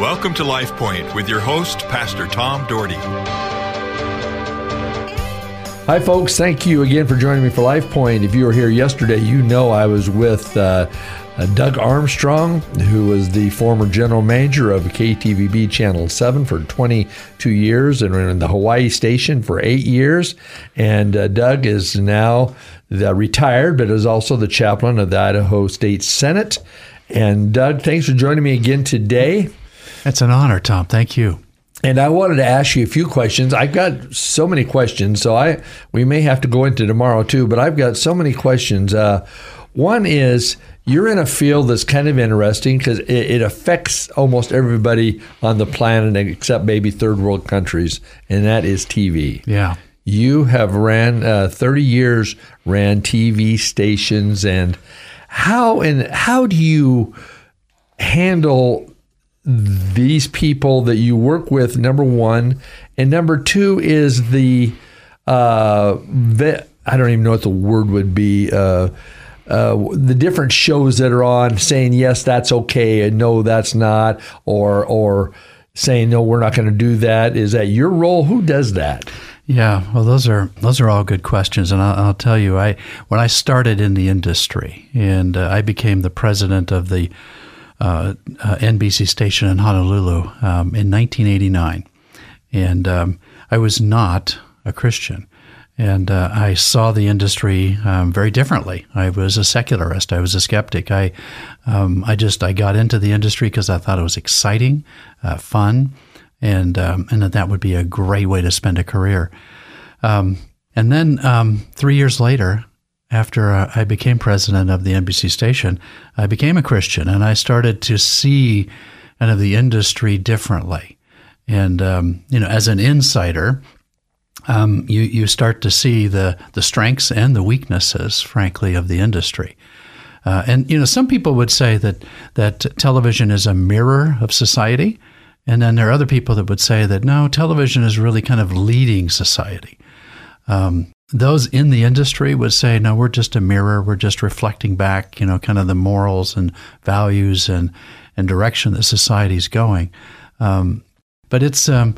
Welcome to Life Point with your host, Pastor Tom Dougherty. Hi, folks. Thank you again for joining me for Life Point. If you were here yesterday, you know I was with uh, uh, Doug Armstrong, who was the former general manager of KTVB Channel 7 for 22 years and in the Hawaii station for eight years. And uh, Doug is now the retired, but is also the chaplain of the Idaho State Senate. And Doug, thanks for joining me again today. It's an honor, Tom. Thank you. And I wanted to ask you a few questions. I've got so many questions, so I we may have to go into tomorrow too. But I've got so many questions. Uh, one is you're in a field that's kind of interesting because it, it, affects almost everybody on the planet except maybe third world countries, and that is TV. Yeah. You have ran uh, 30 years, ran TV stations, and how and how do you handle these people that you work with number one. And number two is the uh, i don't even know what the word would be uh, uh, the different shows that are on saying yes that's okay and no that's not or or saying no we're not going to do that. Is that your role? Who does that? Yeah, well, those are those are all good questions, and I'll, I'll tell you, I when I started in the industry, and uh, I became the president of the uh, uh, NBC station in Honolulu um, in 1989. And um, I was not a Christian. And uh, I saw the industry um, very differently. I was a secularist. I was a skeptic. I, um, I just I got into the industry because I thought it was exciting, uh, fun, and um, and that that would be a great way to spend a career. Um, and then three years later, after uh, I became president of the NBC station, I became a Christian and I started to see kind of the industry differently. And, um, you know, as an insider, um, you, you start to see the, the strengths and the weaknesses, frankly, of the industry. Uh, and, you know, some people would say that, that television is a mirror of society. And then there are other people that would say that no, television is really kind of leading society. Um, those in the industry would say, no, we're just a mirror. We're just reflecting back, you know, kind of the morals and values and, and direction that society's going. Um, but it's, um,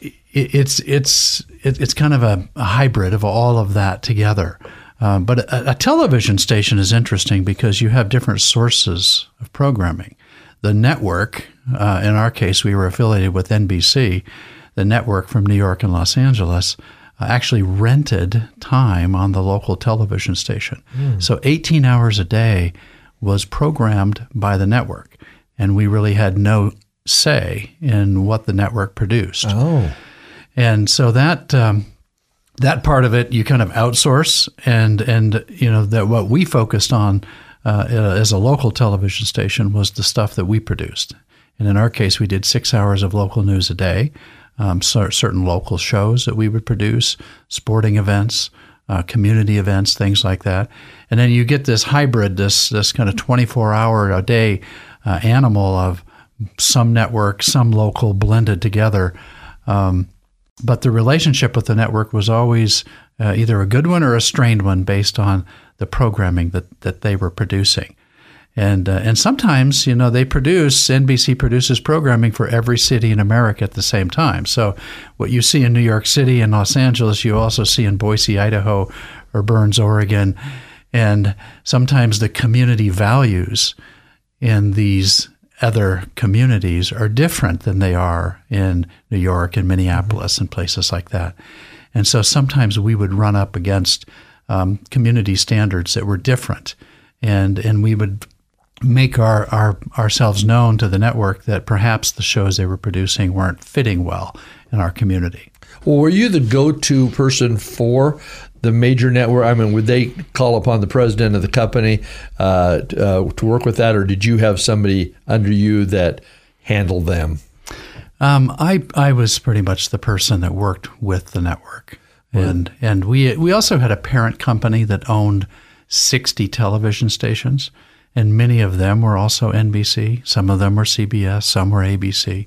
it, it's, it's, it's kind of a, a, hybrid of all of that together. Um, but a, a, television station is interesting because you have different sources of programming. The network, uh, in our case, we were affiliated with NBC, the network from New York and Los Angeles actually rented time on the local television station. Mm. So 18 hours a day was programmed by the network, and we really had no say in what the network produced. Oh, and so that. Um, that part of it you kind of outsource, and and you know that what we focused on uh, as a local television station was the stuff that we produced. And in our case, we did six hours of local news a day um, certain local shows that we would produce, sporting events, uh, community events, things like that. And then you get this hybrid, this this kind of 24 hour a day uh, animal of some network, some local blended together. Um, but the relationship with the network was always uh, either a good one or a strained one based on the programming that, that they were producing. And, uh, and sometimes, you know, they produce, NBC produces programming for every city in America at the same time. So what you see in New York City and Los Angeles, you also see in Boise, Idaho, or Burns, Oregon. And sometimes the community values in these other communities are different than they are in New York and Minneapolis and places like that. And so sometimes we would run up against um, community standards that were different. And, and we would make our, our ourselves known to the network that perhaps the shows they were producing weren't fitting well in our community. Well, were you the go-to person for the major network? I mean, would they call upon the president of the company uh, uh, to work with that, or did you have somebody under you that handled them? Um, I I was pretty much the person that worked with the network, and and we we also had a parent company that owned sixty television stations and many of them were also NBC. Some of them were CBS, some were ABC.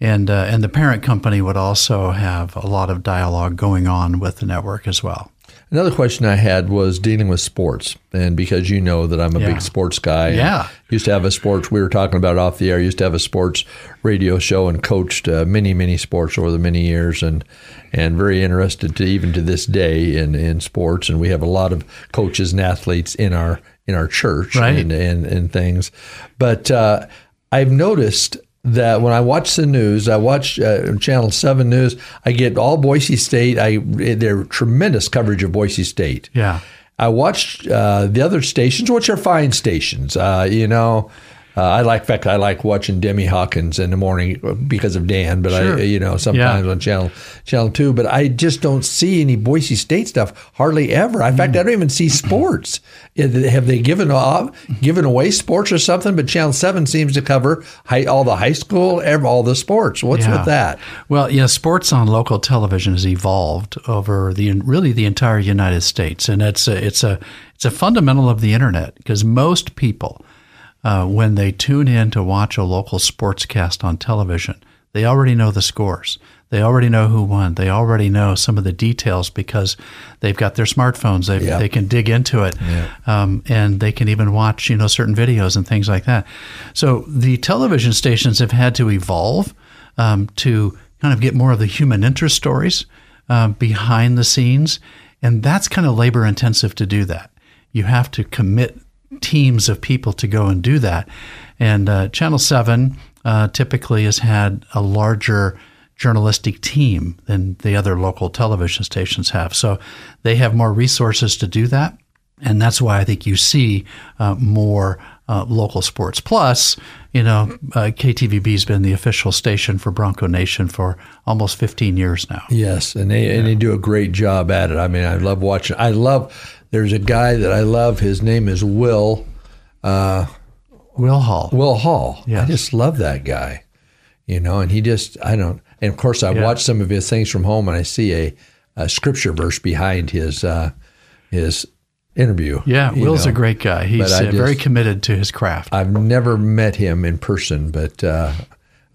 And, uh, and the parent company would also have a lot of dialogue going on with the network as well. Another question I had was dealing with sports, and because you know that I'm a Yeah. big sports guy, Yeah. used to have a sports. We were talking about off the air. Used to have a sports radio show and coached uh, many, many sports over the many years, and and very interested to even to this day in in sports. And we have a lot of coaches and athletes in our in our church Right. and and, and things. But uh, I've noticed that when I watch the news, I watch uh, Channel Seven News. I get all Boise State. I their tremendous coverage of Boise State. Yeah. I watched uh, the other stations, which are fine stations. Uh, you know, uh, I like, in fact, I like watching Demi Hawkins in the morning because of Dan. But Sure. I, you know, sometimes Yeah. on channel channel two. But I just don't see any Boise State stuff hardly ever. In fact, I don't even see sports. Have they given off, given away sports or something? But Channel Seven seems to cover high, all the high school, all the sports. What's Yeah. with that? Well, yeah, sports on local television has evolved over the really the entire United States, and it's a, it's a it's a fundamental of the internet because most people, uh, when they tune in to watch a local sportscast on television, they already know the scores. They already know who won. They already know some of the details because they've got their smartphones. They Yeah. they can dig into it, um, and they can even watch you know certain videos and things like that. So the television stations have had to evolve um, to kind of get more of the human interest stories um, behind the scenes, and that's kind of labor intensive to do that. You have to commit teams of people to go and do that, and uh, Channel Seven uh, typically has had a larger journalistic team than the other local television stations have. So they have more resources to do that. And that's why I think you see uh, more uh, local sports. Plus, you know, uh, KTVB's been the official station for Bronco Nation for almost 15 years now. Yes, and they and they do a great job at it. I mean, I love watching. I love. There's a guy that I love. His name is Will Will Hall. Will Hall. I just love that guy. You know, and he just I don't. And of course, I Yeah. watch some of his things from home, and I see a, a scripture verse behind his uh, his interview. Yeah, Will's know. a great guy. He's uh, very committed to his craft. I've never met him in person, but uh,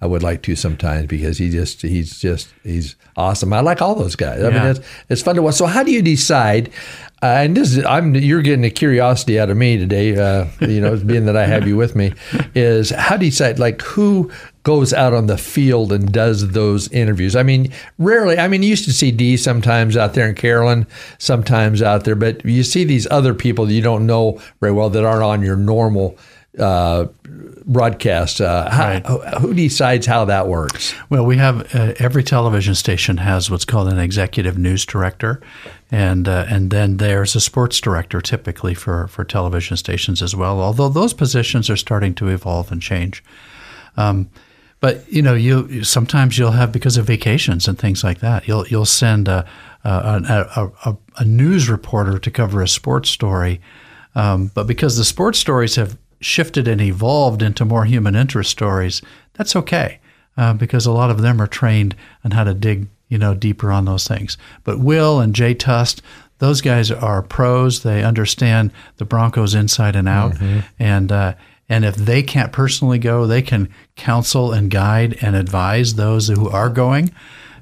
I would like to sometimes because he just he's just he's awesome. I like all those guys. I mean, it's it's fun to watch. So how do you decide? Uh, and this is I'm you're getting a curiosity out of me today. Uh, you know, being that I have you with me, is how do you decide like who goes out on the field and does those interviews? I mean, rarely. I mean, you used to see Dee sometimes out there in Carolyn, sometimes out there, but you see these other people that you don't know very well that aren't on your normal uh, broadcast. Uh, Right. who, who decides how that works? Well, we have uh, every television station has what's called an executive news director, and uh, and then there's a sports director typically for for television stations as well. Although those positions are starting to evolve and change. Um, but you know, you sometimes you'll have because of vacations and things like that. You'll you'll send a a, a, a, a news reporter to cover a sports story, um, but because the sports stories have shifted and evolved into more human interest stories, that's okay uh, because a lot of them are trained on how to dig you know deeper on those things. But Will and Jay Tust, those guys are pros. They understand the Broncos inside and out, and uh, and if they can't personally go, they can counsel and guide and advise those who are going,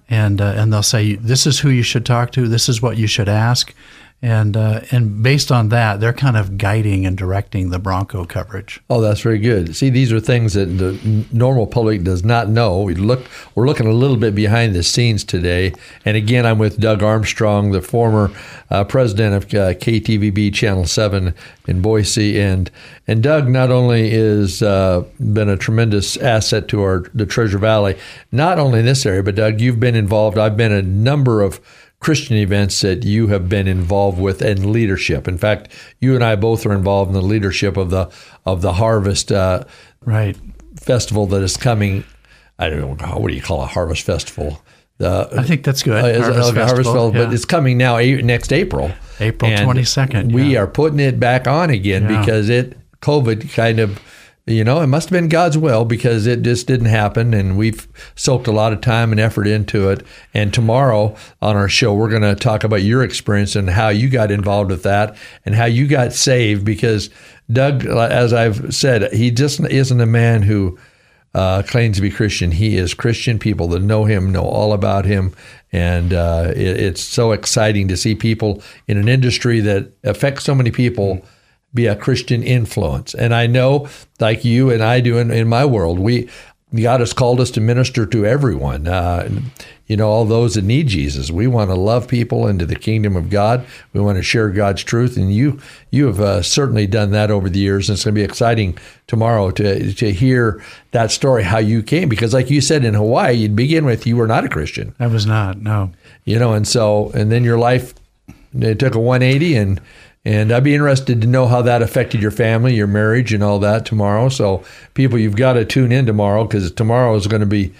and uh, and they'll say this is who you should talk to, this is what you should ask, and uh, and based on that, they're kind of guiding and directing the Bronco coverage. Oh, that's very good. See, these are things that the normal public does not know. We look, we're looking a little bit behind the scenes today. And again, I'm with Doug Armstrong, the former uh, president of uh, KTVB Channel Seven in Boise, and and Doug not only is uh, been a tremendous asset to our the Treasure Valley, not only in this area, but Doug, you've been involved. I've been a number of Christian events that you have been involved with and leadership. In fact, you and I both are involved in the leadership of the of the Harvest uh, Right. Festival that is coming. I don't know what do you call a Harvest Festival. The, I think that's good. uh, Harvest a Harvest Festival, Festival, but it's coming now a- next April. April 22nd, We yeah. are putting it back on again Yeah. because it COVID kind of you know, it must have been God's will because it just didn't happen and we've soaked a lot of time and effort into it. And tomorrow on our show we're going to talk about your experience and how you got involved with that and how you got saved because Doug as I've said, he just isn't a man who uh, claims to be Christian, he is Christian. People that know him know all about him. And uh, it, it's so exciting to see people in an industry that affects so many people be a Christian influence. And I know, like you and I do in, in my world, we God has called us to minister to everyone. Uh, you know, all those that need Jesus. We want to love people into the kingdom of God. We want to share God's truth, and you you have uh, certainly done that over the years. And it's going to be exciting tomorrow to to hear that story how you came because, like you said in Hawaii, you'd begin with you were not a Christian. I was not. No. You know, and so and then your life it took a 180 and and I'd be interested to know how that affected your family, your marriage, and all that tomorrow. So, people, you've got to tune in tomorrow because tomorrow is going to be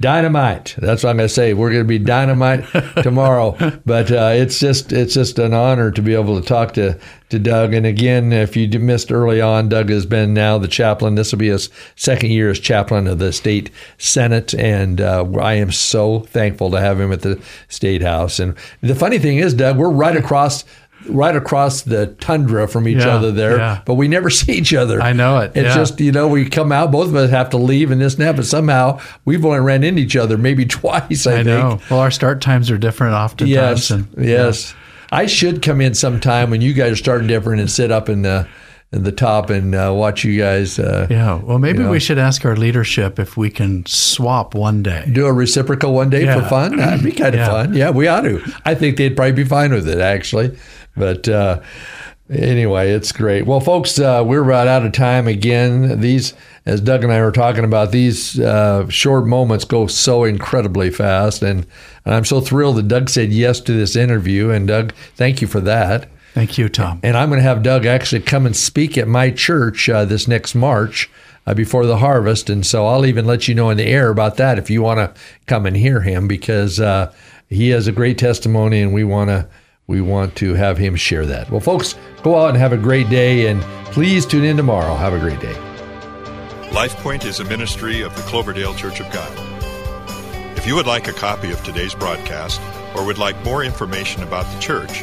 dynamite. That's what I'm going to say. We're going to be dynamite tomorrow. But uh, it's just it's just an honor to be able to talk to to Doug. And again, if you missed early on, Doug has been now the chaplain. This will be his second year as chaplain of the state senate, and uh, I am so thankful to have him at the state house. And the funny thing is, Doug, we're right across right across the tundra from each Yeah, other there, yeah. but we never see each other. I know it, It's yeah. just you know we come out, both of us have to leave and this and that, but somehow we've only ran into each other maybe twice. I, I think. know. Well, our start times are different often. Yes, and- yes. I should come in sometime when you guys are starting different and sit up in the the top and uh, watch you guys uh, Yeah. Well, maybe You know. we should ask our leadership if we can swap one day. do a reciprocal one day for fun. That'd be kind of Yeah. fun. Yeah, we ought to. I think they'd probably be fine with it, actually. But uh, anyway, it's great. Well, folks, uh, we're about out of time again. These, as Doug and I were talking about, these uh, short moments go so incredibly fast, and, and I'm so thrilled that Doug said yes to this interview. And Doug, thank you for that. Thank you, Tom. And I'm going to have Doug actually come and speak at my church uh, this next March uh, before the harvest. And so I'll even let you know in the air about that if you want to come and hear him because uh, he has a great testimony and we want to. We want to have him share that. Well, folks, go out and have a great day, and please tune in tomorrow. Have a great day. LifePoint is a ministry of the Cloverdale Church of God. If you would like a copy of today's broadcast or would like more information about the church,